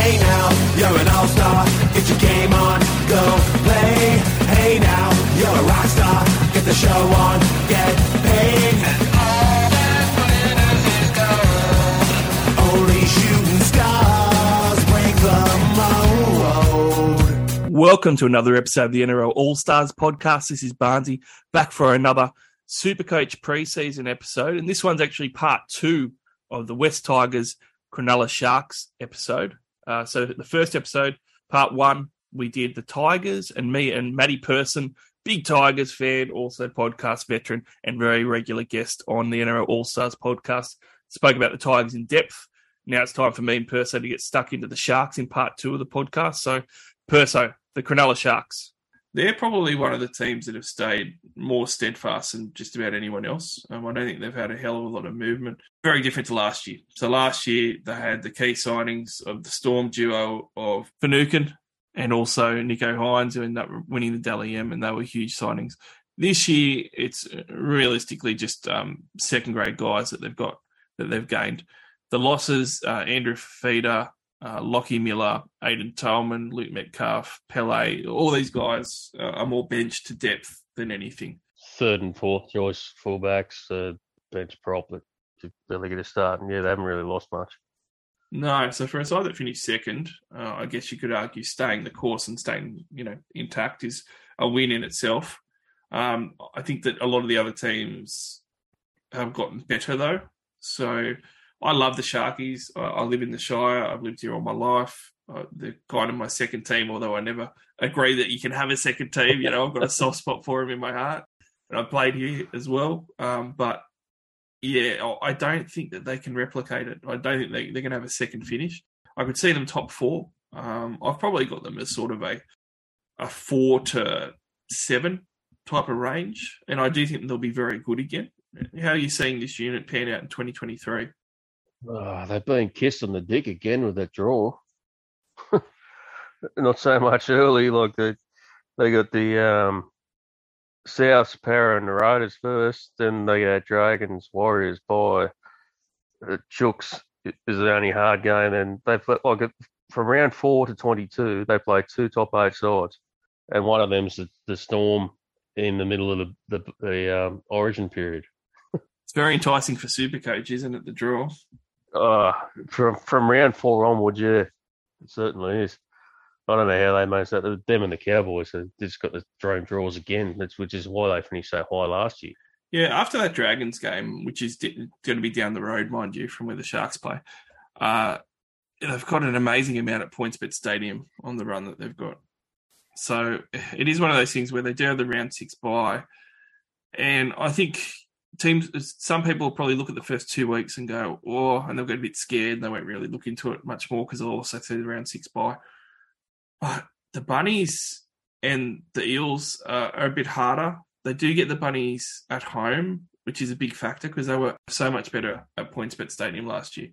Hey now, you're an all-star. Get your game on, go play. Hey now, you're a rock star. Get the show on, get paid. And all that glitters is gold. Only shooting stars break the mold. Welcome to another episode of the NRL All Stars podcast. This is Barnsey back for another Supercoach preseason episode, and this one's actually part two of the West Tigers Cronulla Sharks episode. Uh, so the first episode, part one, we did the Tigers and me and Matty Person, big Tigers fan, also podcast veteran and very regular guest on the NRL All Stars podcast. Spoke about the Tigers in depth. Now it's time for me and Perso to get stuck into the Sharks in part two of the podcast. So, Perso, the Cronulla Sharks. They're probably one of the teams that have stayed more steadfast than just about anyone else. Um, I don't think they've had a hell of a lot of movement. Very different to last year. So last year they had the key signings of the Storm duo of Finucane and also Nicho Hynes, who ended up winning the Dally M, and they were huge signings. This year, it's realistically just um, second grade guys that they've got that they've gained. The losses: uh, Andrew Fifita, uh, Lockie Miller, Aiden Tolman, Luke Metcalf, Pele, all these guys uh, are more bench to depth than anything. Third and fourth choice fullbacks, uh, bench prop that they're going to start. And yeah, they haven't really lost much. No, so for a side that finished second, uh, I guess you could argue staying the course and staying, you know, intact is a win in itself. Um, I think that a lot of the other teams have gotten better though. So I love the Sharkies. I, I live in the Shire. I've lived here all my life. Uh, they're kind of my second team, although I never agree that you can have a second team. You know, I've got a soft spot for them in my heart, and I played here as well. Um, but yeah, I don't think that they can replicate it. I don't think they, they're going to have a second finish. I could see them top four. Um, I've probably got them as sort of a a four to seven type of range, and I do think they'll be very good again. How are you seeing this unit pan out in 2023? Oh, they've been kissed on the dick again with that draw. Not so much early, like they they got the um, Souths, Para, and the Raiders first. Then they got Dragons, Warriors by the Chooks is the only hard game, and they've like from round four to twenty-two, they play two top eight sides, and one of them's the, the Storm in the middle of the the, the um, Origin period. It's very enticing for Supercoach, isn't it? The draw. Uh, from from round four onwards, yeah, it certainly is. I don't know how they managed that. Them and the Cowboys have just got the drone draws again, which is why they finished so high last year. Yeah, after that Dragons game, which is going to be down the road, mind you, from where the Sharks play, uh, they've got an amazing amount at PointsBet Stadium on the run that they've got. So it is one of those things where they do have the round six bye, and I think teams, some people probably look at the first two weeks and go, oh, and they'll get a bit scared and they won't really look into it much more because they'll also see the round six bye. But the bunnies and the eels uh, are a bit harder. They do get the bunnies at home, which is a big factor because they were so much better at PointsBet Stadium last year.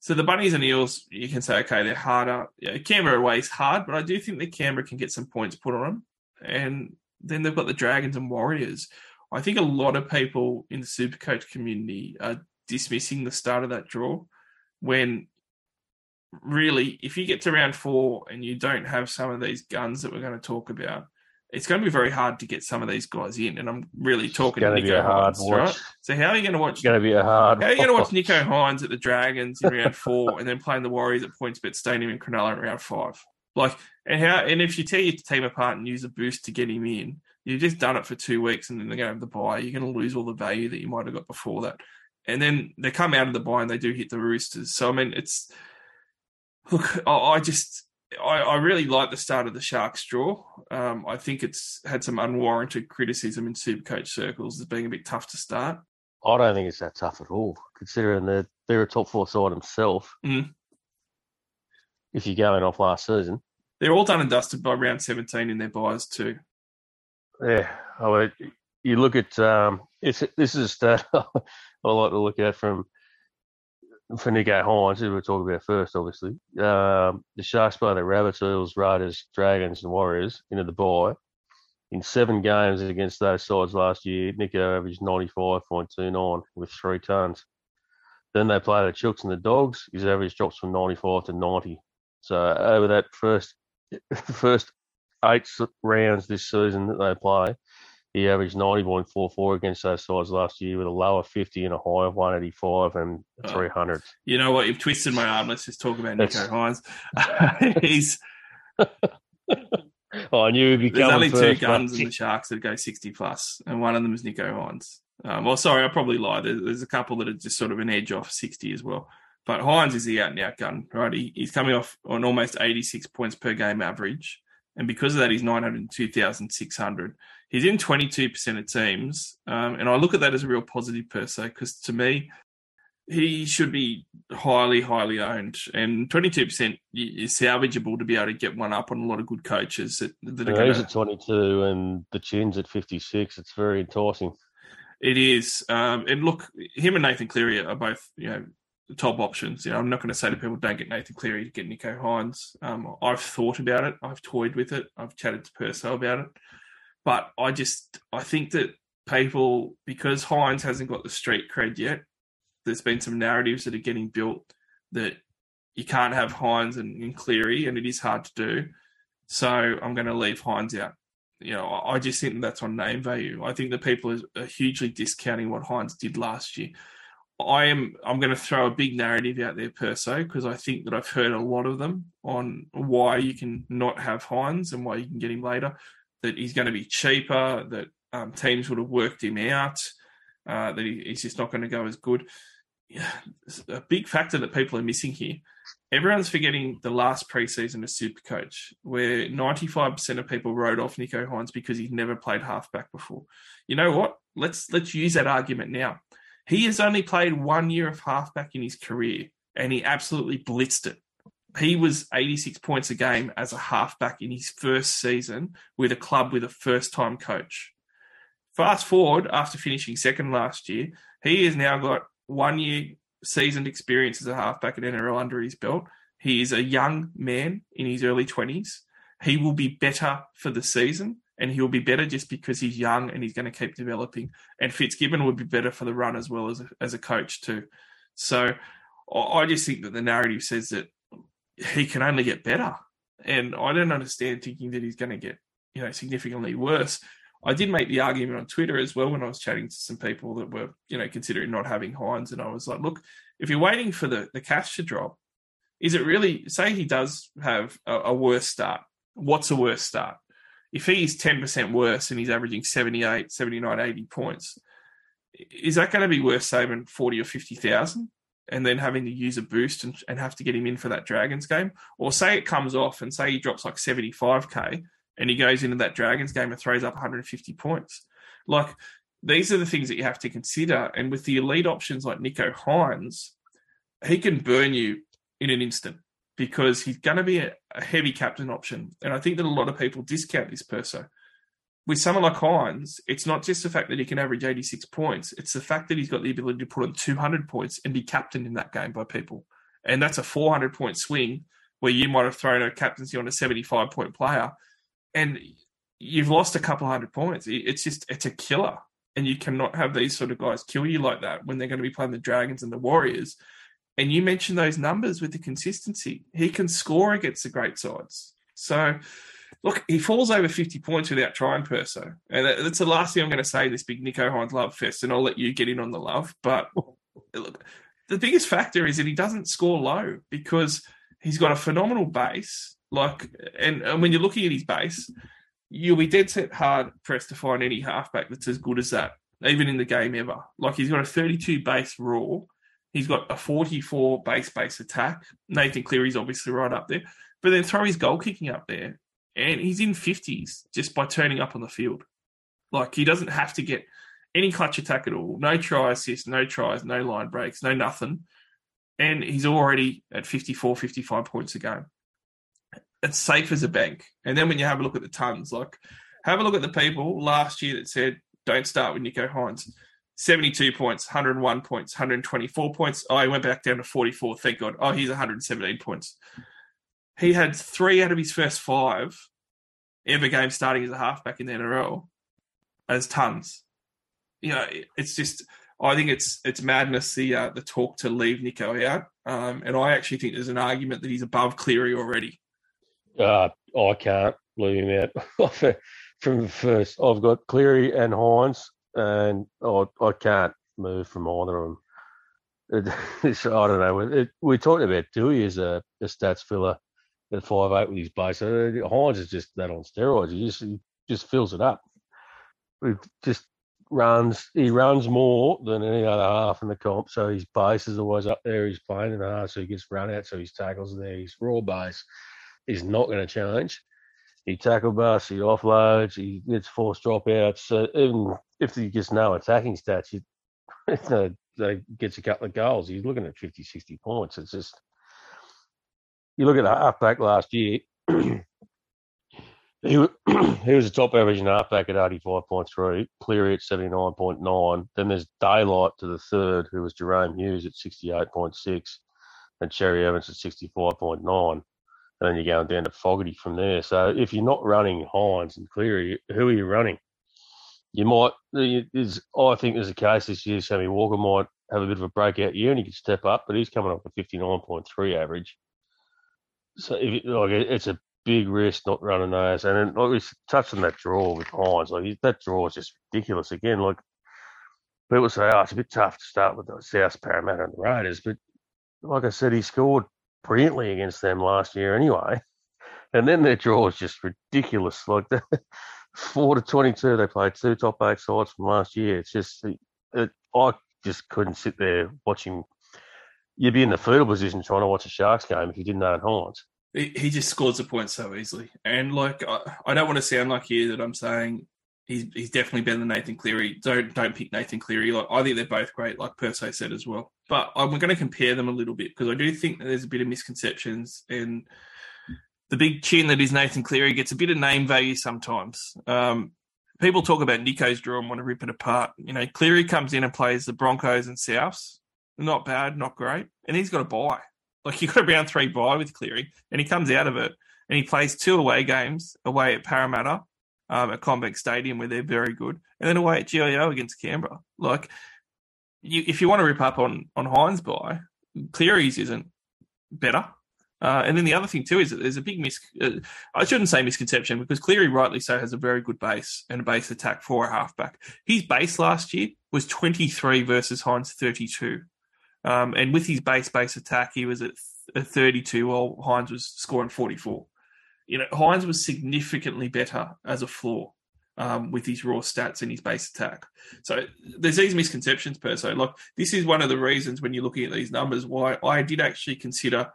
So the bunnies and eels, you can say, okay, they're harder. Yeah, Canberra away is hard, but I do think that Canberra can get some points put on them. And then they've got the Dragons and Warriors. I think a lot of people in the Supercoach community are dismissing the start of that draw when really, if you get to round four and you don't have some of these guns that we're going to talk about, it's going to be very hard to get some of these guys in. And I'm really talking to Nicho Hynes, right? So how are you going to watch? It's going to be a hard. How are you going to watch Nicho Hynes at the Dragons in round four, and then playing the Warriors at PointsBet Stadium in Cronulla in round five? Like, and how? And if you tear your team apart and use a boost to get him in, you've just done it for two weeks, and then they're going to have the bye. You're going to lose all the value that you might have got before that. And then they come out of the bye and they do hit the Roosters. So I mean, it's look, I just I, I, really like the start of the Sharks draw. Um, I think it's had some unwarranted criticism in Supercoach circles as being a bit tough to start. I don't think it's that tough at all, considering they're they're a top four side themselves. Mm. If you're going off last season, they're all done and dusted by round 17 in their byes too. Yeah, I mean, you look at um, it's this is a stat I like to look at from for Nicho Hynes, who we're talking about first, obviously. Um, the Sharks play the Rabbits, Eels, Raiders, Dragons, and Warriors into the bye. In seven games against those sides last year, Nicho averaged 95.29 with three tons. Then they play the Chooks and the Dogs. His average drops from 95 to 90. So over that first first eight rounds this season that they play, he averaged 90.44 against those sides last year with a lower 50 and a high of 185 and Oh. 300. You know what? You've twisted my arm. Let's just talk about Nicho Hynes. He's Oh, I knew he'd be there's only two first, guns mate. in the Sharks that go sixty plus, and one of them is Nicho Hynes. Um, well, sorry, I probably lied. There's, there's a couple that are just sort of an edge off sixty as well. But Hynes is the out and out gun, right? He, he's coming off on almost eighty six points per game average, and because of that, he's nine hundred two thousand six hundred. He's in twenty two percent of teams, um, and I look at that as a real positive per se because to me, he should be highly, highly owned. And 22% is salvageable to be able to get one up on a lot of good coaches that, that are going to. at 22 and the chin's at 56. It's very enticing. It is. Um, and look, him and Nathan Cleary are both, you know, top options. You know, I'm not going to say to people, don't get Nathan Cleary get Nicho Hynes. Um, I've thought about it. I've toyed with it. I've chatted to Perso about it. But I just, I think that people, because Hynes hasn't got the street cred yet, there's been some narratives that are getting built that you can't have Hynes and, and Cleary, and it is hard to do. So I'm going to leave Hynes out. You know, I I just think that's on name value. I think that people are hugely discounting what Hynes did last year. I am. I'm going to throw a big narrative out there, Perso, because I think that I've heard a lot of them on why you can not have Hynes and why you can get him later. That he's going to be cheaper. That um, teams would have worked him out. Uh, that he, he's just not going to go as good. Yeah, a big factor that people are missing here. Everyone's forgetting the last preseason of Supercoach, where 95% of people wrote off Nicho Hynes because he's never played halfback before. You know what? Let's let's use that argument now. He has only played one year of halfback in his career, and he absolutely blitzed it. He was 86 points a game as a halfback in his first season with a club with a first time coach. Fast forward after finishing second last year, he has now got one year seasoned experience as a halfback at NRL under his belt. He is a young man in his early 20s. He will be better for the season, and he'll be better just because he's young and he's going to keep developing. And Fitzgibbon would be better for the run as well as a, as a coach too. So I just think that the narrative says that he can only get better, and I don't understand thinking that he's going to get you know significantly worse. I did make the argument on Twitter as well when I was chatting to some people that were, you know, considering not having Hynes, and I was like, look, if you're waiting for the, the cash to drop, is it really say he does have a, a worse start? What's a worse start? If he's 10% worse and he's averaging 78, 79, 80 points, is that going to be worth saving 40 or 50,000 and then having to use a boost and, and have to get him in for that Dragons game? Or say it comes off and say he drops like 75K and he goes into that Dragons game and throws up 150 points. Like these are the things that you have to consider. And with the elite options like Nicho Hynes, he can burn you in an instant because he's going to be a, a heavy captain option. And I think that a lot of people discount this person. With someone like Hynes, it's not just the fact that he can average 86 points, it's the fact that he's got the ability to put on 200 points and be captained in that game by people. And that's a 400 point swing where you might have thrown a captaincy on a 75 point player and you've lost a couple hundred points. It's just it's a killer, and you cannot have these sort of guys kill you like that when they're going to be playing the Dragons and the Warriors. And you mentioned those numbers with the consistency. He can score against the great sides. So, look, he falls over 50 points without trying Perso. And that- that's the last thing I'm going to say this big Nicho Hynes love fest, and I'll let you get in on the love. But look, the biggest factor is that he doesn't score low because he's got a phenomenal base. Like, and, and when you're looking at his base, you'll be dead set hard pressed to find any halfback that's as good as that, even in the game ever. Like he's got a 32 base raw. He's got a 44 base base attack. Nathan Cleary's obviously right up there. But then throw his goal kicking up there. And he's in 50s just by turning up on the field. Like he doesn't have to get any clutch attack at all. No try assists, no tries, no line breaks, no nothing. And he's already at 54, 55 points a game. It's safe as a bank. And then when you have a look at the tons, like have a look at the people last year that said, don't start with Nicho Hynes. 72 points, 101 points, 124 points. Oh, he went back down to 44. Thank God. Oh, he's 117 points. He had three out of his first five ever game starting as a halfback in the NRL as tons. You know, it's just I think it's it's madness the uh, the talk to leave Nicho out Um, and I actually think there's an argument that he's above Cleary already. Uh, I can't leave him out from the first. I've got Cleary and Hynes, and I, I can't move from either of them. It, it's, I don't know. It, we talked about Dewey as a, a stats filler at five eight with his base. Uh, Hynes is just that on steroids. He just he just fills it up. We've just runs. He runs more than any other half in the comp, so his base is always up there. He's playing in the half, so he gets run out. So his tackles there. His raw base is not going to change. He tackle busts, he offloads, he gets forced dropouts. So even if he gets no attacking stats, he, he gets a couple of goals. He's looking at 50, 60 points. It's just you look at the halfback last year. He, he was a top averaging halfback at 85.3, Cleary at 79.9. Then there's daylight to the third, who was Jahrome Hughes at 68.6, and Cherry Evans at 65.9. And then you're going down to Fogarty from there. So if you're not running Hynes and Cleary, who are you running? You might, is, I think there's a case this year, Sammy Walker might have a bit of a breakout year and he could step up, but he's coming up with 59.3 average. So if, like, it's a big risk not running those. And then, like we touched on that draw with Hynes, like that draw is just ridiculous. Again, like people say, oh, it's a bit tough to start with the South Parramatta and the Raiders, but like I said, he scored brilliantly against them last year anyway. And then their draw is just ridiculous. Like the four to twenty-two, they played two top eight sides from last year. It's just it, it, I just couldn't sit there watching. You'd be in the fetal position trying to watch a Sharks game if you didn't know own Hynes he just scores the points so easily. And like, I, I, don't want to sound like here that I'm saying he's he's definitely better than Nathan Cleary. Don't don't pick Nathan Cleary. Like, I think they're both great, like Perso said as well. But I'm going to compare them a little bit because I do think that there's a bit of misconceptions and the big chin that is Nathan Cleary gets a bit of name value sometimes. Um, people talk about Nicho's draw and want to rip it apart. You know, Cleary comes in and plays the Broncos and Souths. Not bad, not great, and he's got a bye. Like he got a round three bye with Cleary, and he comes out of it and he plays two away games away at Parramatta um, at CommBank Stadium where they're very good, and then away at GIO against Canberra. Like, you, if you want to rip up on on Hynes by Cleary's isn't better. Uh, and then the other thing too is that there's a big mis. Uh, I shouldn't say misconception because Cleary, rightly so, has a very good base and a base attack for a halfback. His base last year was 23 versus Hynes 32. Um, and with his base base attack, he was at, th- 32 while Hynes was scoring 44. You know, Hynes was significantly better as a floor um, with his raw stats and his base attack. So there's these misconceptions per se. Like this is one of the reasons when you're looking at these numbers why I did actually consider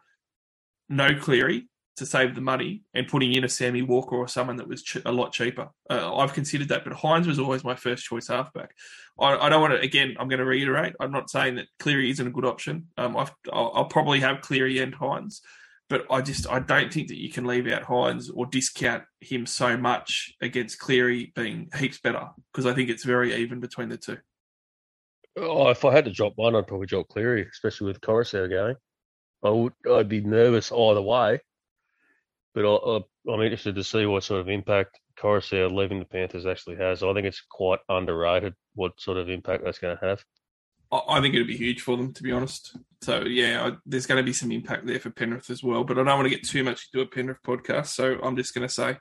no Cleary to save the money and putting in a Sammy Walker or someone that was ch- a lot cheaper. Uh, I've considered that, but Hynes was always my first choice halfback. I, I, don't want to, again, I'm going to reiterate, I'm not saying that Cleary isn't a good option. Um, i will probably have Cleary and Hynes, but I just, I don't think that you can leave out Hynes or discount him so much against Cleary being heaps better because I think it's very even between the two. Oh, if I had to drop one, I'd probably drop Cleary, especially with Koroisau going. I would, I'd be nervous either way but I, am interested to see what sort of impact Koroisau leaving the Panthers actually has. I think it's quite underrated what sort of impact that's going to have. I think it'd be huge for them, to be honest. So yeah, I, there's going to be some impact there for Penrith as well. But I don't want to get too much into a Penrith podcast, so I'm just going to say,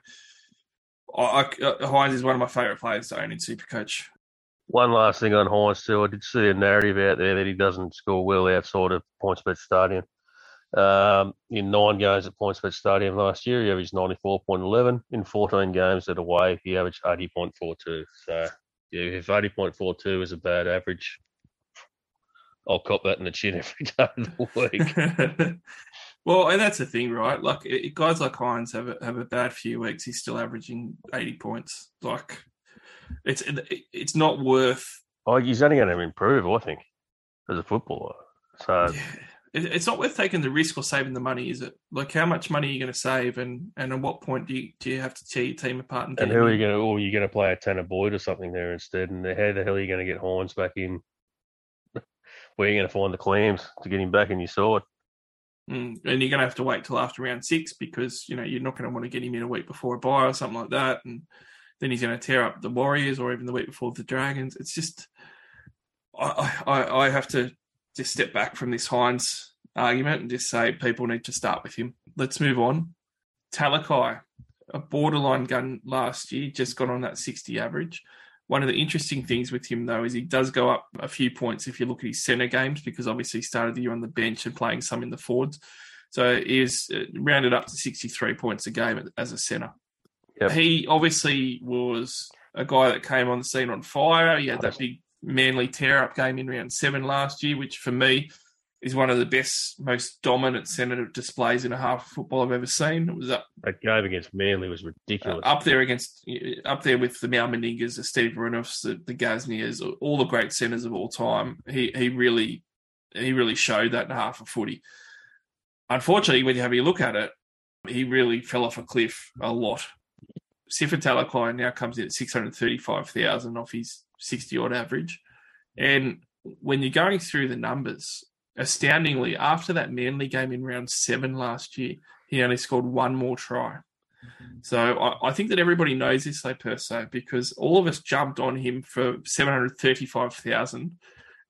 I, I, uh, Hynes is one of my favourite players to own in Supercoach. One last thing on Hynes too, I did see a narrative out there that he doesn't score well outside of PointsBet Stadium. Um, in nine games at PointsBet Stadium last year, he averaged 94.11. In 14 games at away, he averaged 80.42. So, yeah, if 80.42 is a bad average, I'll cop that in the chin every day of the week. well, and that's the thing, right? Like it, guys like Hynes have a, have a bad few weeks. He's still averaging 80 points. Like it's it's not worth. Oh, he's only going to improve, I think, as a footballer. So. Yeah it's not worth taking the risk or saving the money, is it? Like, how much money are you going to save, and and at what point do you do you have to tear your team apart? And, and who are you going to? Or you're you going to play a Tanah Boyd or something there instead? And how the hell are you going to get Hynes back in? Where are going to find the clams to get him back in your side? Mm, and you're going to have to wait till after round six because you know you're not going to want to get him in a week before a bye or something like that, and then he's going to tear up the Warriors or even the week before the Dragons. It's just I I, I have to just step back from this Hynes argument and just say people need to start with him. Let's move on. Talakai, a borderline gun last year, just got on that 60 average. One of the interesting things with him, though, is he does go up a few points if you look at his centre games, because obviously he started the year on the bench and playing some in the forwards. So he is uh, rounded up to 63 points a game as a centre. Yep. He obviously was a guy that came on the scene on fire. He had that big manly tear up game in round seven last year, which for me is one of the best, most dominant centre displays in a half of football I've ever seen. It was up That game against Manly was ridiculous. Uh, up there against uh, up there with the Mal Meningas, the Steve Renoufs, the, the Gasniers, all the great centres of all time. He he really he really showed that in half of footy. Unfortunately, when you have a look at it, he really fell off a cliff a lot. Sifa Talakai now comes in at six hundred thirty-five thousand off his sixty odd average, and when you're going through the numbers, astoundingly, after that Manly game in round seven last year, he only scored one more try. Mm-hmm. So I, I think that everybody knows this, though, per se, because all of us jumped on him for seven hundred thirty-five thousand,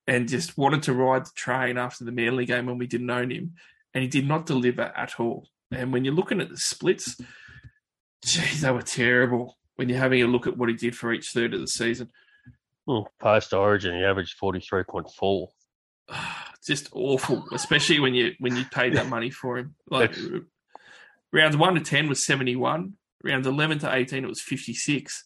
and just wanted to ride the train after the Manly game when we didn't own him, and he did not deliver at all. And when you're looking at the splits, geez, they were terrible. When you're having a look at what he did for each third of the season, Post Origin, he averaged forty three point four. just awful. Especially when you when you paid that money for him. Like rounds one to ten was seventy one. Rounds eleven to eighteen, it was fifty six.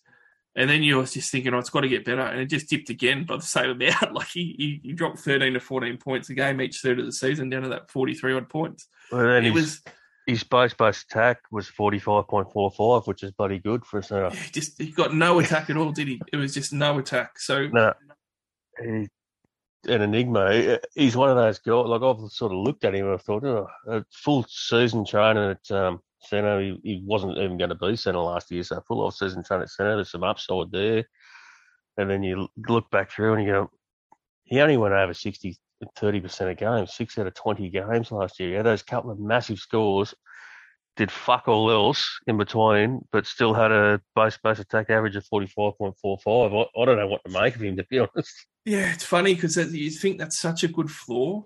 And then you was just thinking, oh, it's got to get better, and it just dipped again by the same amount. Like he, he, he dropped thirteen to fourteen points a game each third of the season, down to that forty three odd points. Well, then It his, was his base base attack was forty five point four five, which is bloody good for a centre. he just he got no attack at all, did he? It was just no attack. So No, he, an enigma. He's one of those guys. Like I've sort of looked at him and I thought, oh, a full season training at um. He, he wasn't even going to be centre last year, so full off season training at centre. There's some upside there. And then you look back through and you go, he only went over 60, 30% of games, six out of 20 games last year. He had those couple of massive scores, did fuck all else in between, but still had a base base attack average of 45.45. I, I don't know what to make of him, to be honest. Yeah, it's funny because you think that's such a good flaw,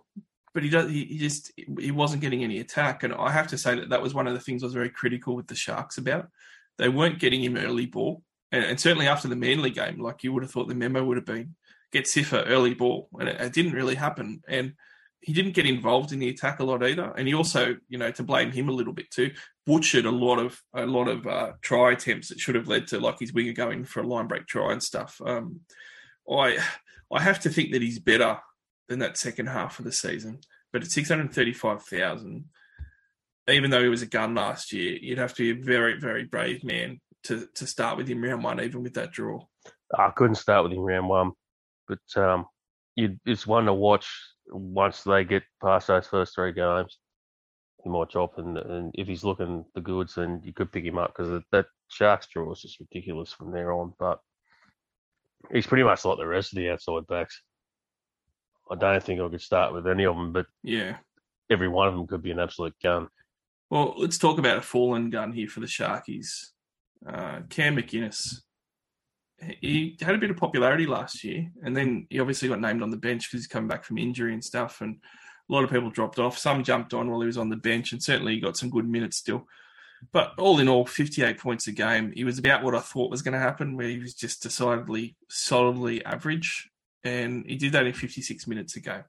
but he does. He, he just he wasn't getting any attack, and I have to say that that was one of the things I was very critical with the Sharks about. They weren't getting him early ball, and, and certainly after the Manly game, like you would have thought the memo would have been get Sifa early ball, and it, it didn't really happen. And he didn't get involved in the attack a lot either, and he also, you know, to blame him a little bit too, butchered a lot of a lot of uh, try attempts that should have led to like his winger going for a line break try and stuff. Um, I I have to think that he's better than that second half of the season. But at six hundred thirty-five thousand, even though he was a gun last year, you'd have to be a very, very brave man to to start with him round one, even with that draw. I couldn't start with him round one, but um, you, it's one to watch once they get past those first three games. He might drop, and, and if he's looking the goods, then you could pick him up because that Sharks draw is just ridiculous from there on. But he's pretty much like the rest of the outside backs. I don't think I could start with any of them, but Yeah. every one of them could be an absolute gun. Well, let's talk about a fallen gun here for the Sharkies. Uh, Cam McInnes. He had a bit of popularity last year, and then he obviously got named on the bench because he's coming back from injury and stuff. And a lot of people dropped off. Some jumped on while he was on the bench, and certainly he got some good minutes still. But all in all, 58 points a game. He was about what I thought was going to happen, where he was just decidedly solidly average, and he did that in 56 minutes a game.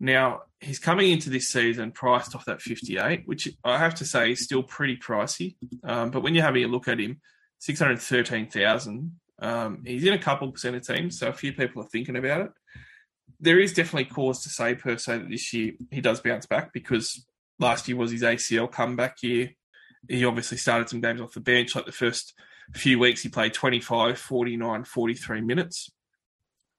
Now, he's coming into this season priced off that 58, which I have to say is still pretty pricey. Um, but when you're having a look at him, 613,000, um, he's in a couple percent of teams, so a few people are thinking about it. There is definitely cause to say, per se, that this year he does bounce back because last year was his ACL comeback year. He obviously started some games off the bench, like the first few weeks he played 25, 49, 43 minutes.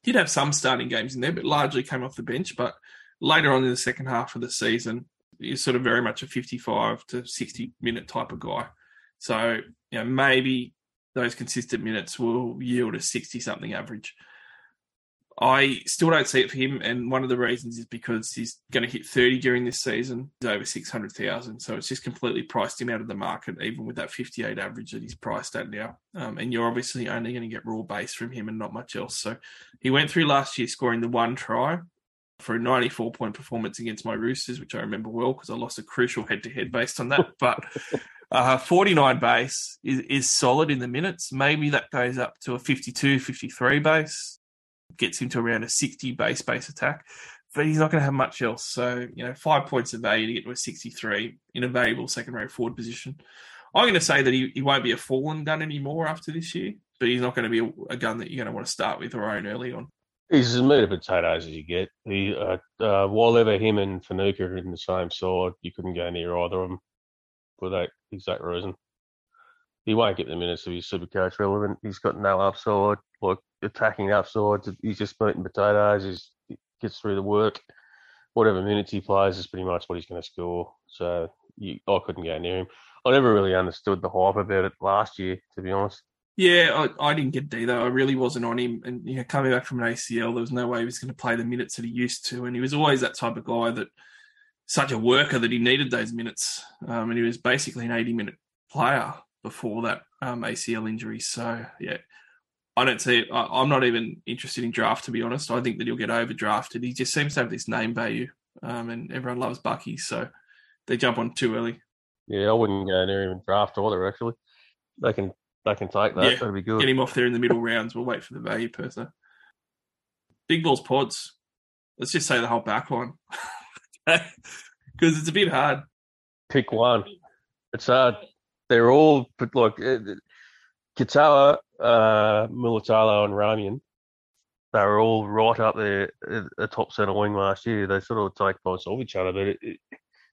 Did have some starting games in there, but largely came off the bench. But later on in the second half of the season, he's sort of very much a 55 to 60 minute type of guy. So, you know, maybe those consistent minutes will yield a 60 something average. I still don't see it for him, and one of the reasons is because he's going to hit 30 during this season, he's over 600,000. So it's just completely priced him out of the market, even with that 58 average that he's priced at now. Um, and you're obviously only going to get raw base from him and not much else. So he went through last year scoring the one try for a 94 point performance against my Roosters, which I remember well because I lost a crucial head to head based on that. But uh, 49 base is, is solid in the minutes. Maybe that goes up to a 52, 53 base, gets him to around a 60 base base attack. But he's not going to have much else. So, you know, five points of value to get to a 63 in a valuable second row forward position. I'm going to say that he, he won't be a fallen gun anymore after this year, but he's not going to be a, a gun that you're going to want to start with or own early on. He's as meat of potatoes as you get. He, uh, uh, while ever him and Fanuka are in the same side, you couldn't go near either of them for that exact reason. He won't get the minutes to be super coach relevant. He's got no upside, like attacking upside. He's just meat and potatoes. He's, he gets through the work. Whatever minutes he plays is pretty much what he's going to score. So you, I couldn't go near him. I never really understood the hype about it last year, to be honest. Yeah, I, I didn't get it either. I really wasn't on him. And you know, coming back from an ACL, there was no way he was going to play the minutes that he used to. And he was always that type of guy that such a worker that he needed those minutes. Um, and he was basically an 80 minute player before that um, ACL injury. So, yeah, I don't see it. I, am not even interested in draft, to be honest. I think that he'll get overdrafted. He just seems to have this name value, um, and everyone loves Bucky. So they jump on too early. Yeah, I wouldn't go near him in draft either, actually. They can they can take that. Yeah, That'd be good. Get him off there in the middle rounds. We'll wait for the value per se. Big balls pods. Let's just say the whole back line. Because it's a bit hard. Pick one. It's hard. They're all but like uh, Katoa, uh, Mulitalo, and Ramien. They were all right up there at the top centre wing last year. They sort of take points off each other, but it, it,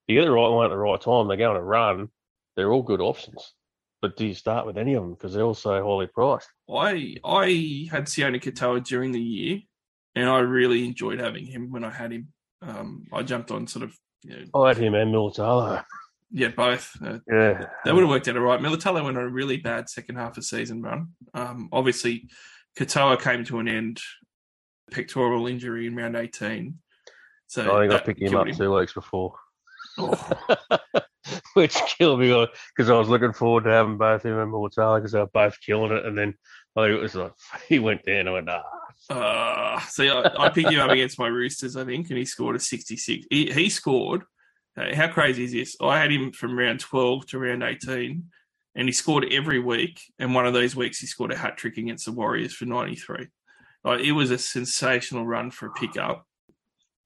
you get the right one at the right time. They go on a run. They're all good options. But do you start with any of them because they're all so highly priced? I I had Sione Katoa during the year, and I really enjoyed having him when I had him. Um, I jumped on sort of you know, I had him and Mulitalo. yeah both. Uh, Yeah, That would have worked out all right. Mulitalo went on a really bad second half of season run. Um, obviously, Katoa came to an end, pectoral injury in round 18. So I think I picked him up two weeks before, Oh, which killed me because I was looking forward to having both him and Mulitalo because they were both killing it, and then I think it was like he went down. I went, ah, uh, see, I, I picked him up against my Roosters, I think, and he scored a 66. He, he scored. uh, how crazy is this? I had him from round 12 to round 18, and he scored every week. And one of those weeks, he scored a hat trick against the Warriors for 93. Like, it was a sensational run for a pickup.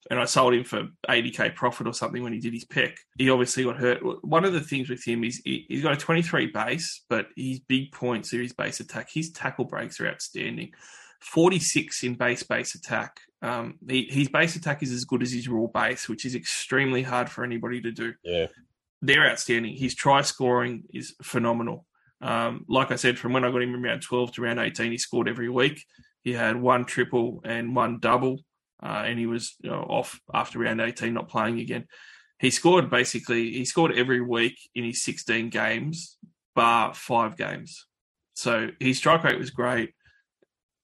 And I sold him for 80k profit or something when he did his pick. He obviously got hurt. One of the things with him is he, he's got a 23 base, but his big points are his base attack. His tackle breaks are outstanding. 46 in base base attack. Um, he, his base attack is as good as his raw base, which is extremely hard for anybody to do. yeah, They're outstanding. His try scoring is phenomenal. Um, like I said, from when I got him in round 12 to round 18, he scored every week. He had one triple and one double, uh, and he was you know, off after round 18, not playing again. He scored basically, he scored every week in his 16 games, bar five games. So his strike rate was great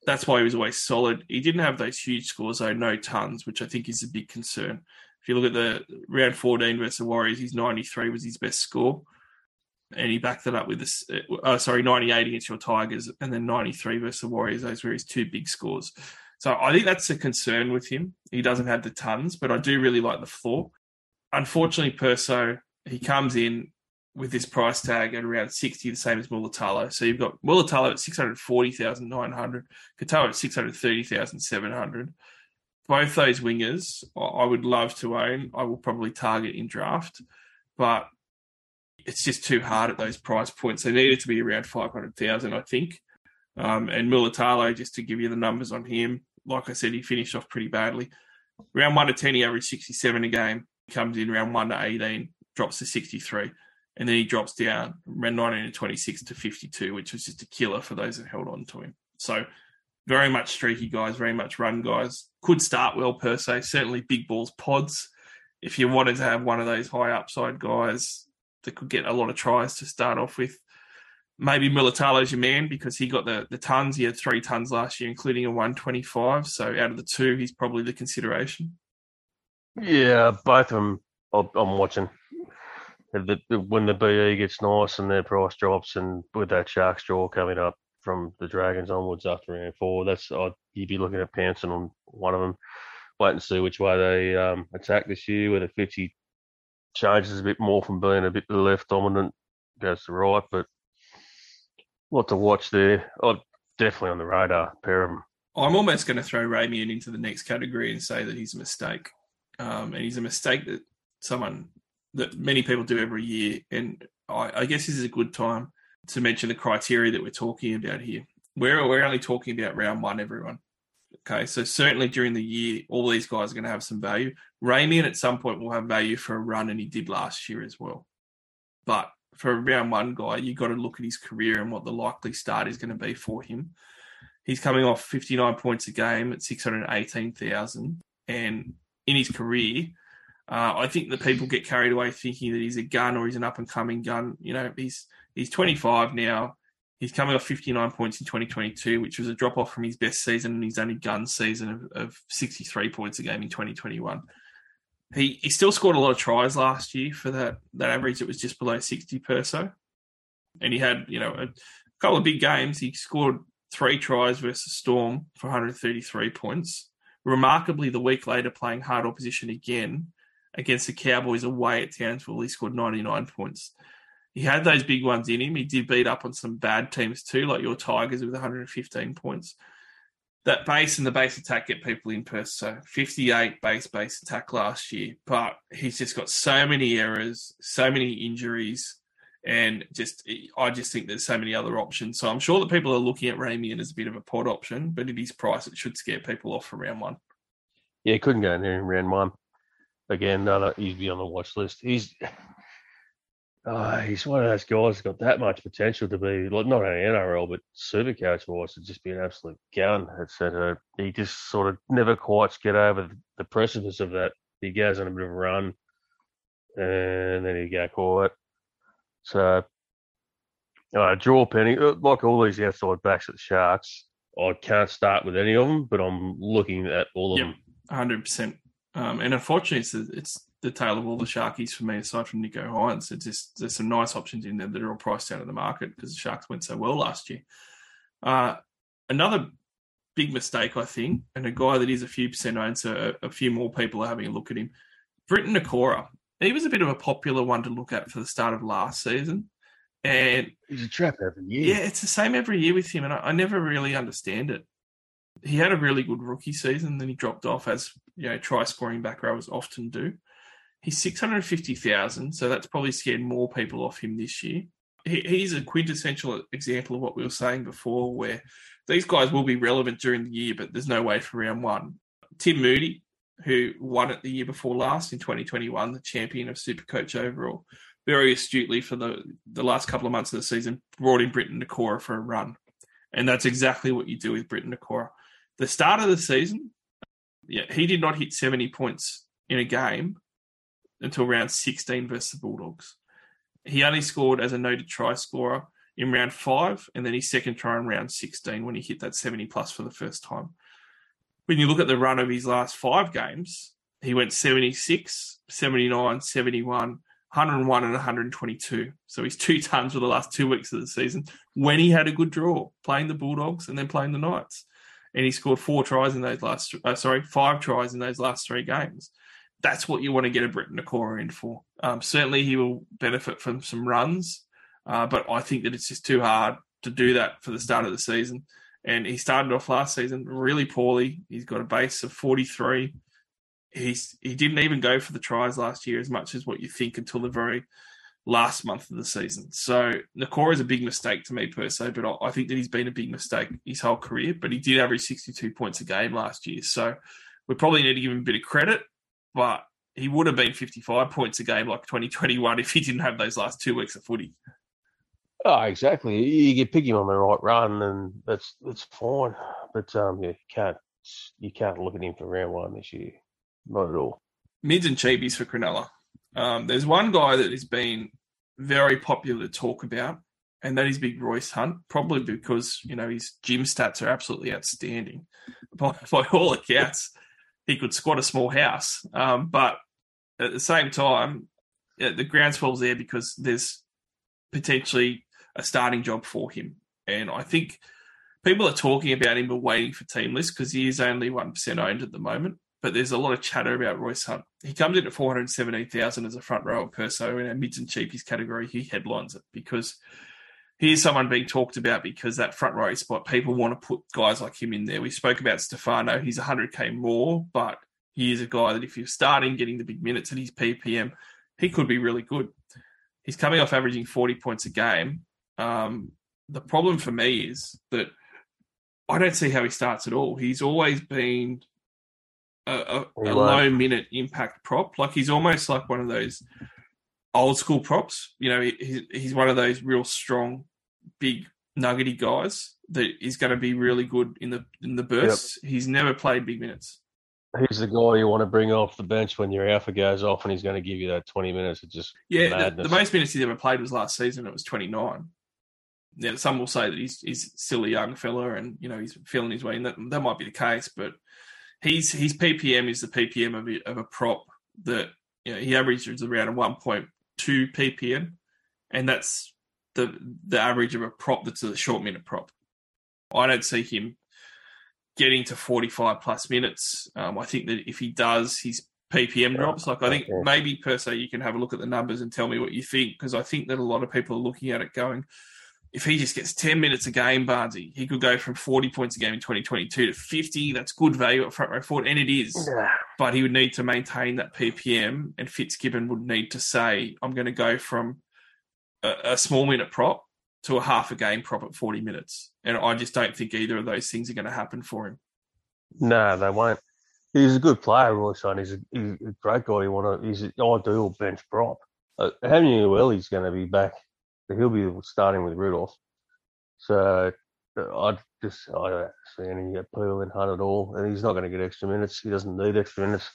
that's why he was always solid. He didn't have those huge scores, though, no tons, which I think is a big concern. If you look at the round 14 versus the Warriors, his 93 was his best score. And he backed that up with this, uh, sorry, 98 against your Tigers and then 93 versus the Warriors. Those were his two big scores. So I think that's a concern with him. He doesn't have the tons, but I do really like the floor. Unfortunately, Perso, he comes in with this price tag at around 60, the same as Mulitalo. So you've got Mulitalo at 640,900, Katoa at 630,700. Both those wingers I would love to own. I will probably target in draft, but it's just too hard at those price points. They needed to be around 500,000, I think. Um, and Mulitalo, just to give you the numbers on him, like I said, he finished off pretty badly. Round 1 to 10, he averaged 67 a game. Comes in round 1 to 18, drops to 63 and then he drops down around 19 to 26 to 52, which was just a killer for those that held on to him. So very much streaky guys, very much run guys. Could start well per se. Certainly big balls pods. If you wanted to have one of those high upside guys that could get a lot of tries to start off with, maybe Mulitalo's your man because he got the the tons. He had three tons last year, including a 125. So out of the two, he's probably the consideration. yeah, both of them I'm watching. The, when the BE gets nice and their price drops, and with that Sharks draw coming up from the Dragons onwards after round four, that's I'd, you'd be looking at pouncing on one of them. wait and see which way they um, attack this year. Whether Fitzy changes a bit more from being a bit left dominant, goes to right, but lot to watch there. Oh, definitely on the radar. Pair of them. I'm almost going to throw Ramien into the next category and say that he's a mistake. Um, and he's a mistake that someone that many people do every year. And I, I guess this is a good time to mention the criteria that we're talking about here. We're, we're only talking about round one, everyone. Okay, so certainly during the year, all these guys are going to have some value. Ramien at some point will have value for a run, and he did last year as well. But for a round one guy, you've got to look at his career and what the likely start is going to be for him. He's coming off 59 points a game at 618,000. And in his career, uh, I think that people get carried away thinking that he's a gun or he's an up and coming gun. You know, he's he's 25 now. He's coming off 59 points in 2022, which was a drop off from his best season and his only gun season of, of 63 points a game in 2021. He he still scored a lot of tries last year for that that average that was just below 60 per so. And he had, you know, a couple of big games. He scored three tries versus Storm for 133 points. Remarkably, the week later, playing hard opposition again against the Cowboys away at Townsville, he scored 99 points. He had those big ones in him. He did beat up on some bad teams too, like your Tigers with 115 points. That base and the base attack get people in per so 58 base base attack last year, but he's just got so many errors, so many injuries and just I just think there's so many other options. So I'm sure that people are looking at Ramien as a bit of a pod option, but at his price, it should scare people off for round one. Yeah, couldn't go in there in round one. Again, no, he'd be on the watch list. He's uh, he's one of those guys that's got that much potential to be like not only NRL but super coach wise to just be an absolute gun. Etc. He just sort of never quite get over the precipice of that. He goes on a bit of a run, and then he go quiet so, uh, draw penny, uh, like all these outside backs at the Sharks, I can't start with any of them, but I'm looking at all of yep, them. 100%. Um, and unfortunately, it's, the, it's the tale of all the Sharkies for me, aside from Nicho Hynes. It's just, there's some nice options in there that are all priced out of the market because the Sharks went so well last year. Uh, another big mistake, I think, and a guy that is a few percent owned, so a, a few more people are having a look at him. Briton Nikora he was a bit of a popular one to look at for the start of last season. And he's a trap every year. Yeah, it's the same every year with him, and I, I, never really understand it. He had a really good rookie season, then he dropped off as you know try scoring back rows often do. He's six hundred fifty thousand, so that's probably scared more people off him this year. He, he's a quintessential example of what we were saying before, where these guys will be relevant during the year, but there's no way for round one. Tim Moody, who won it the year before last in 2021, the champion of Supercoach overall, very astutely for the, the last couple of months of the season, brought in Briton Nikora for a run. And that's exactly what you do with Briton Nikora. The start of the season, yeah, he did not hit 70 points in a game until round 16 versus the Bulldogs. He only scored as a noted try scorer in round five, and then his second try in round 16 when he hit that 70 plus for the first time when you look at the run of his last five games, he went 76, 79, 71, 101, and 122. So he's two tons for the last two weeks of the season when he had a good draw, playing the Bulldogs and then playing the Knights. And he scored four tries in those last, uh, sorry, five tries in those last three games. That's what you want to get a Briton Nikora in for. Um, certainly, he will benefit from some runs, uh, but I think that it's just too hard to do that for the start of the season and he started off last season really poorly. He's got a base of 43. He's he didn't even go for the tries last year as much as what you think until the very last month of the season. So Nikora is a big mistake to me per se, but I think that he's been a big mistake his whole career. But he did average 62 points a game last year, so we probably need to give him a bit of credit. But he would have been 55 points a game like 2021 if he didn't have those last two weeks of footy. Oh, exactly. You get pick him on the right run, and that's that's fine. But um, yeah, you can't you can't look at him for round one this year, not at all. Mids and cheapies for Cronulla. Um, there's one guy that has been very popular to talk about, and that is Big Royce Hunt. Probably because you know his gym stats are absolutely outstanding. By, by all accounts, he could squat a small house. Um, but at the same time, the groundswell's there because there's potentially a starting job for him. And I think people are talking about him but waiting for team lists because he is only 1% owned at the moment. But there's a lot of chatter about Royce Hunt. He comes in at 417,000 as a front row at Perso in our mids and cheapies category. He headlines it because he is someone being talked about because that front row spot, people want to put guys like him in there. We spoke about Stefano. He's 100k more, but he is a guy that if you're starting getting the big minutes at his PPM, he could be really good. He's coming off averaging 40 points a game. Um, the problem for me is that I don't see how he starts at all. He's always been a, a, a low minute impact prop. Like he's almost like one of those old school props. You know, he, he's one of those real strong, big nuggety guys that is going to be really good in the in the bursts. Yep. He's never played big minutes. He's the guy you want to bring off the bench when your alpha goes off, and he's going to give you that twenty minutes of just yeah. The, the, most minutes he's ever played was last season. It was twenty nine. Yeah, some will say that he's he's still a young fella, and you know he's feeling his way, and that that might be the case. But he's his PPM is the PPM of a, of a prop that you know, he averages around a one point two ppm, and that's the the average of a prop that's a short minute prop. I don't see him getting to 45 plus minutes. Um, I think that if he does, his PPM drops. Like I think maybe Perso you can have a look at the numbers and tell me what you think because I think that a lot of people are looking at it going, if he just gets 10 minutes a game, Barnesy, he could go from 40 points a game in 2022 to 50. That's good value at front row forward, and it is. Yeah. But he would need to maintain that PPM, and Fitzgibbon would need to say, I'm going to go from a, a small minute prop to a half a game prop at 40 minutes. And I just don't think either of those things are going to happen for him. No, they won't. He's a good player, Royce He's a, he's a great guy. You want to? He's an ideal bench prop. Uh, how many well he's going to be back he'll be starting with Rudolf. So uh, I just I don't see any appeal in Hunt at all, and he's not going to get extra minutes. He doesn't need extra minutes.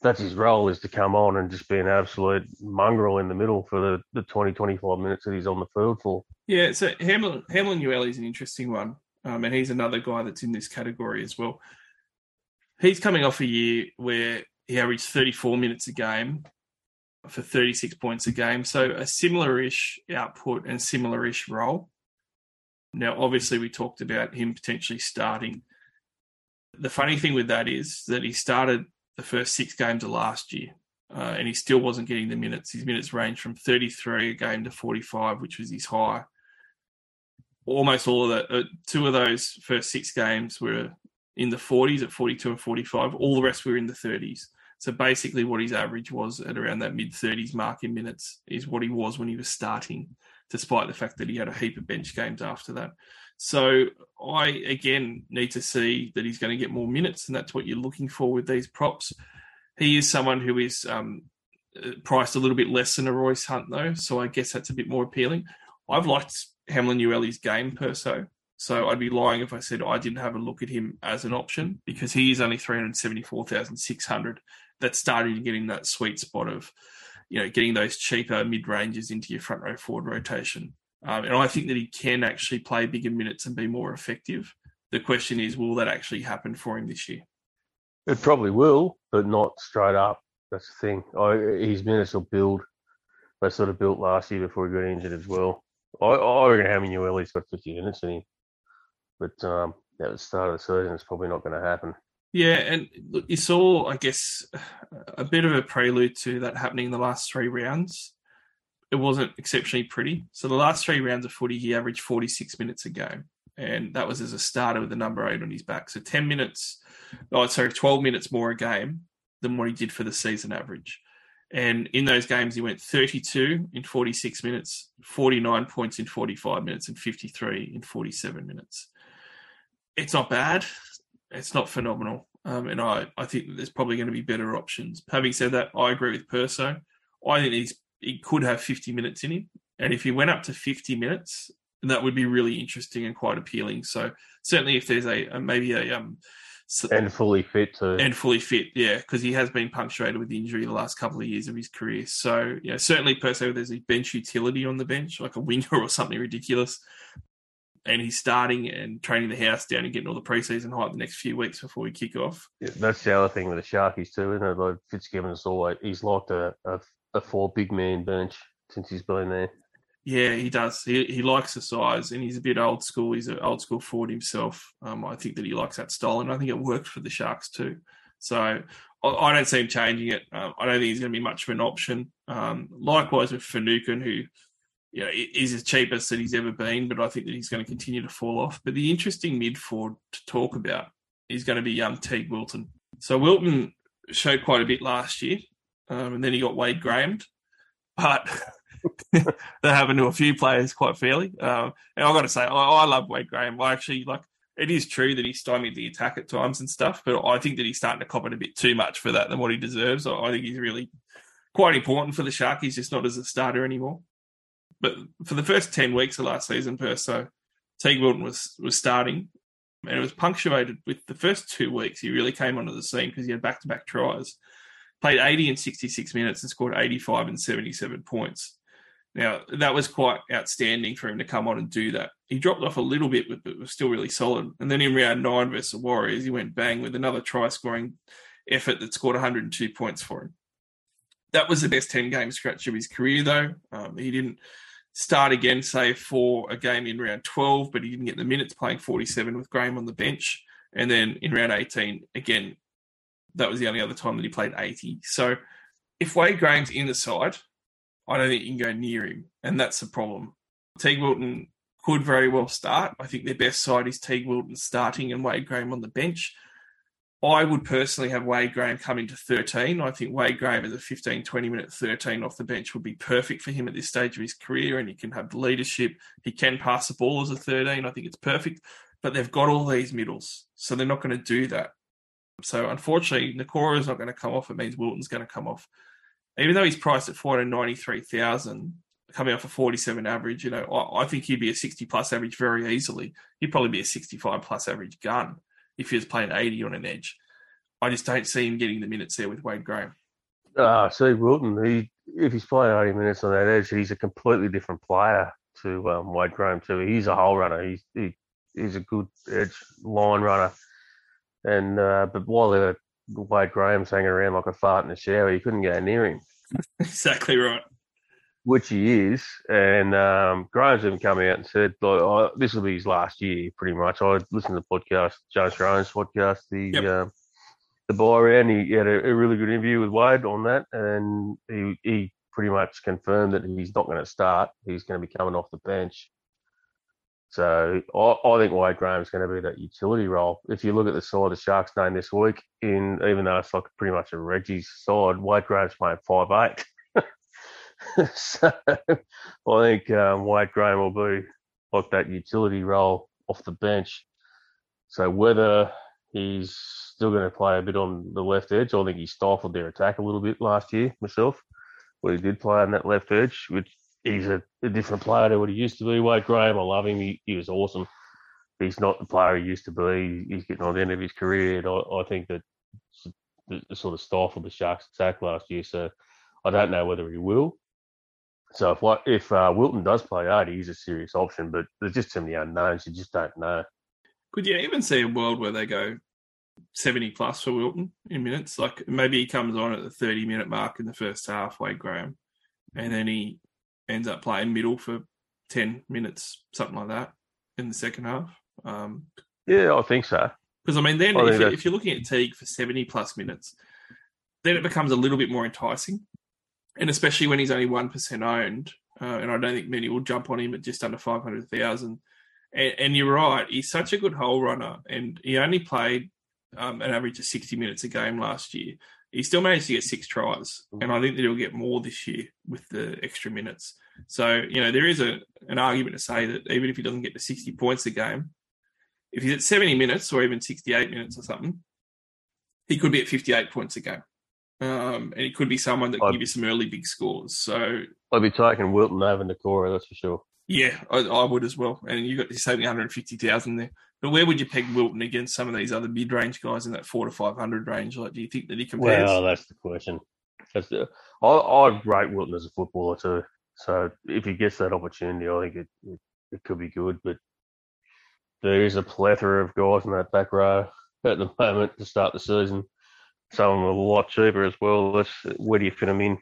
That's his role is to come on and just be an absolute mongrel in the middle for the, the 20, 25 minutes that he's on the field for. Yeah, so Hamlin, Hamlin Uele is an interesting one, um, and he's another guy that's in this category as well. He's coming off a year where he averaged 34 minutes a game for 36 points a game. So a similar ish output and similar ish role. Now, obviously, we talked about him potentially starting. The funny thing with that is that he started the first six games of last year uh, and he still wasn't getting the minutes. His minutes ranged from 33 a game to 45, which was his high. Almost all of that, uh, two of those first six games were in the 40s at 42 and 45. All the rest were in the 30s. So basically, what his average was at around that mid 30s mark in minutes is what he was when he was starting, despite the fact that he had a heap of bench games after that. So I again need to see that he's going to get more minutes, and that's what you're looking for with these props. He is someone who is um, priced a little bit less than a Royce Hunt, though, so I guess that's a bit more appealing. I've liked Hamlin Uele's game Perso. So I'd be lying if I said I didn't have a look at him as an option because he is only 374,600 that's starting to get in that started getting that sweet spot of, you know, getting those cheaper mid ranges into your front row forward rotation. Um, and I think that he can actually play bigger minutes and be more effective. The question is, will that actually happen for him this year? It probably will, but not straight up. That's the thing. I, his minutes will build. They sort of built last year before he got injured as well. I, I reckon Hammy Uele's got 50 minutes in him. But um, at the start of the season, it's probably not going to happen. Yeah, and look, you saw, I guess, a bit of a prelude to that happening in the last three rounds. It wasn't exceptionally pretty. So the last three rounds of footy, he averaged 46 minutes a game. And that was as a starter with the number eight on his back. So 10 minutes, oh, sorry, 12 minutes more a game than what he did for the season average. And in those games, he went 32 in 46 minutes, 49 points in 45 minutes, and 53 in 47 minutes. It's not bad it's not phenomenal. Um, and I, I think there's probably going to be better options. Having said that, I agree with Perso. I think he's he could have 50 minutes in him, and if he went up to 50 minutes, that would be really interesting and quite appealing. So certainly, if there's a, a maybe a um and fully fit too, and fully fit, yeah, because he has been punctuated with injury the last couple of years of his career. So yeah, certainly Perso, there's a bench utility on the bench, like a winger or something ridiculous and he's starting and training the house down and getting all the preseason hype the next few weeks before we kick off. Yeah, that's the other thing with the Sharkies too, isn't it? Like Fitzgibbon's always he's like a, a, a four big man bench since he's been there. Yeah, he does. He he likes the size, and he's a bit old school. He's an old school forward himself. Um, I think that he likes that style, and I think it worked for the Sharks too. So I, I don't see him changing it. Um, I don't think he's going to be much of an option. Um, likewise with Finucane, who you know, is the cheapest that he's ever been, but I think that he's going to continue to fall off. But the interesting mid forward to talk about is going to be um, Teague Wilton. So Wilton showed quite a bit last year, um, and then he got Wade Grahamed, but that happened to a few players quite fairly. Um, and I've got to say, I, I love Wade Graham. I actually like. It is true that he stymied the attack at times and stuff, but I think that he's starting to cop it a bit too much for that than what he deserves. I, I think he's really quite important for the Shark. He's just not as a starter anymore. But for the first ten weeks of last season, Perso, Teague Wilton was was starting, and it was punctuated with the first two weeks. He really came onto the scene because he had back to back tries, played eighty and sixty six minutes, and scored eighty five and seventy seven points. Now that was quite outstanding for him to come on and do that. He dropped off a little bit, but was still really solid. And then in round nine versus the Warriors, he went bang with another try scoring effort that scored 102 points for him. That was the best 10 game stretch of his career, though. Um, he didn't start again, say, for a game in round 12, but he didn't get the minutes playing 47 with Graham on the bench. And then in round 18, again, that was the only other time that he played 80. So if Wade Graham's in the side, I don't think you can go near him. And that's the problem. Teague Wilton could very well start. I think their best side is Teague Wilton starting and Wade Graham on the bench. I would personally have Wade Graham come into 13. I think Wade Graham as a 15, 20 minute 13 off the bench would be perfect for him at this stage of his career. And he can have the leadership. He can pass the ball as a 13. I think it's perfect. But they've got all these middles. So they're not going to do that. So unfortunately, Nikora is not going to come off. It means Wilton's going to come off. Even though he's priced at 493,000, coming off a 47 average, you know, I, I think he'd be a 60 plus average very easily. He'd probably be a 65 plus average gun if he was playing 80 on an edge. I just don't see him getting the minutes there with Wade Graham. Ah, see, Wilton, he if he's playing 80 minutes on that edge, he's a completely different player to um, Wade Graham too. He's a hole runner. He's he, he's a good edge line runner. And uh, but while uh, Wade Graham's hanging around like a fart in the shower, you couldn't go near him, exactly right. Which he is. And um, Graham's even come out and said, like, oh, this will be his last year, pretty much. I listened to the podcast, James Graham's podcast, the Yep. um, the Bye Round. He had a, a really good interview with Wade on that, and he he pretty much confirmed that he's not going to start. He's going to be coming off the bench. So I, I think Wade Graham's going to be that utility role. If you look at the side the Sharks name this week, in even though it's like pretty much a Reggie's side, Wade Graham's playing five eight. so I think um, Wade Graham will be like that utility role off the bench. So whether he's still going to play a bit on the left edge, I think he stifled their attack a little bit last year myself. But he did play on that left edge, which he's a, a different player to what he used to be. Wade Graham, I love him. He, he was awesome. He's not the player he used to be. He's getting on the end of his career. And I, I think that sort of stifled the Sharks' attack last year. So I don't know whether he will. So if what if uh, Wilton does play 80, he's a serious option. But there's just too many unknowns. You just don't know. Could you even see a world where they go 70 plus for Wilton in minutes? Like maybe he comes on at the 30 minute mark in the first half, Wade Graham, and then he ends up playing middle for 10 minutes, something like that, in the second half. Um, Yeah, I think so. Because I mean, then I if, if you're looking at Teague for 70 plus minutes, then it becomes a little bit more enticing. And especially when he's only 1% owned, uh, and I don't think many will jump on him at just under 500,000. And, and you're right, he's such a good hole runner, and he only played um, an average of 60 minutes a game last year. He still managed to get six tries, and I think that he'll get more this year with the extra minutes. So, you know, there is a an argument to say that even if he doesn't get to 60 points a game, if he's at 70 minutes or even 68 minutes or something, he could be at 58 points a game. Um, and it could be someone that can I'd- give you some early big scores. So, I'd be taking Wilton over Nikora, that's for sure. yeah, I, I would as well. And you got you're saving 150,000 there. But where would you peg Wilton against some of these other mid range guys in that four to 500 range? Like, do you think that he compares? Well, that's the question. That's the, I, I rate Wilton as a footballer too. So if he gets that opportunity, I think it, it, it could be good. But there is a plethora of guys in that back row at the moment to start the season. Some of them are a lot cheaper as well. That's, where do you fit them in?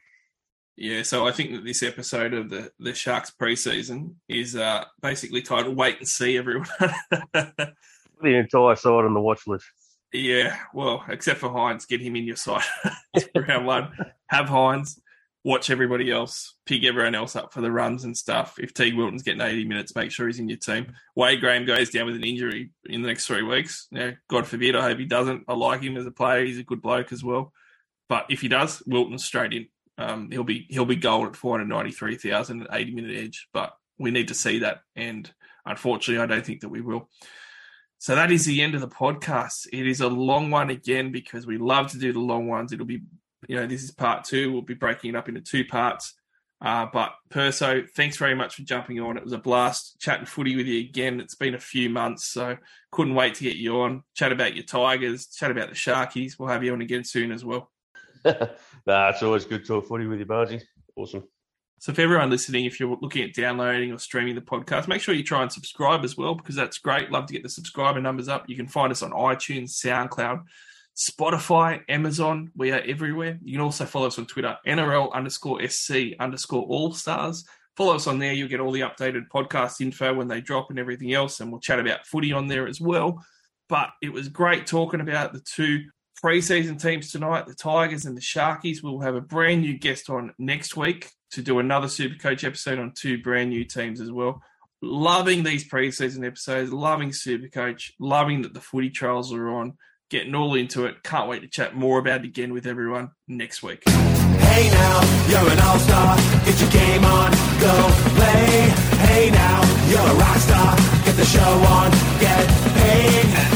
Yeah, so I think that this episode of the, the Sharks preseason is uh, basically titled "Wait and See, everyone." The entire side on the watch list. Yeah, well, except for Hynes, get him in your side round one. Have Hynes, watch everybody else, pick everyone else up for the runs and stuff. If Teague Wilton's getting 80 minutes, make sure he's in your team. Wade Graham goes down with an injury in the next three weeks. God forbid, I hope he doesn't. I like him as a player. He's a good bloke as well. But if he does, Wilton's straight in. Um, he'll be he'll be gold at 493,000 at 80 minute edge. But we need to see that. And unfortunately, I don't think that we will. So that is the end of the podcast. It is a long one again because we love to do the long ones. It'll be, you know, this is part two. We'll be breaking it up into two parts. Uh, but Perso, thanks very much for jumping on. It was a blast chatting footy with you again. It's been a few months, so couldn't wait to get you on. Chat about your Tigers, chat about the Sharkies. We'll have you on again soon as well. nah, it's always good to talk footy with you, Bargy. Awesome. So, for everyone listening, if you're looking at downloading or streaming the podcast, make sure you try and subscribe as well because that's great. Love to get the subscriber numbers up. You can find us on iTunes, SoundCloud, Spotify, Amazon. We are everywhere. You can also follow us on Twitter, NRL underscore SC underscore All Stars. Follow us on there. You'll get all the updated podcast info when they drop and everything else. And we'll chat about footy on there as well. But it was great talking about the two preseason teams tonight, the Tigers and the Sharkies. We'll have a brand new guest on next week to do another Super Coach episode on two brand new teams as well. Loving these preseason episodes, loving Super Coach, loving that the footy trials are on, getting all into it. Can't wait to chat more about it again with everyone next week. Hey now, you're an all-star. Get your game on, go play. Hey now, you're a rock star. Get the show on, get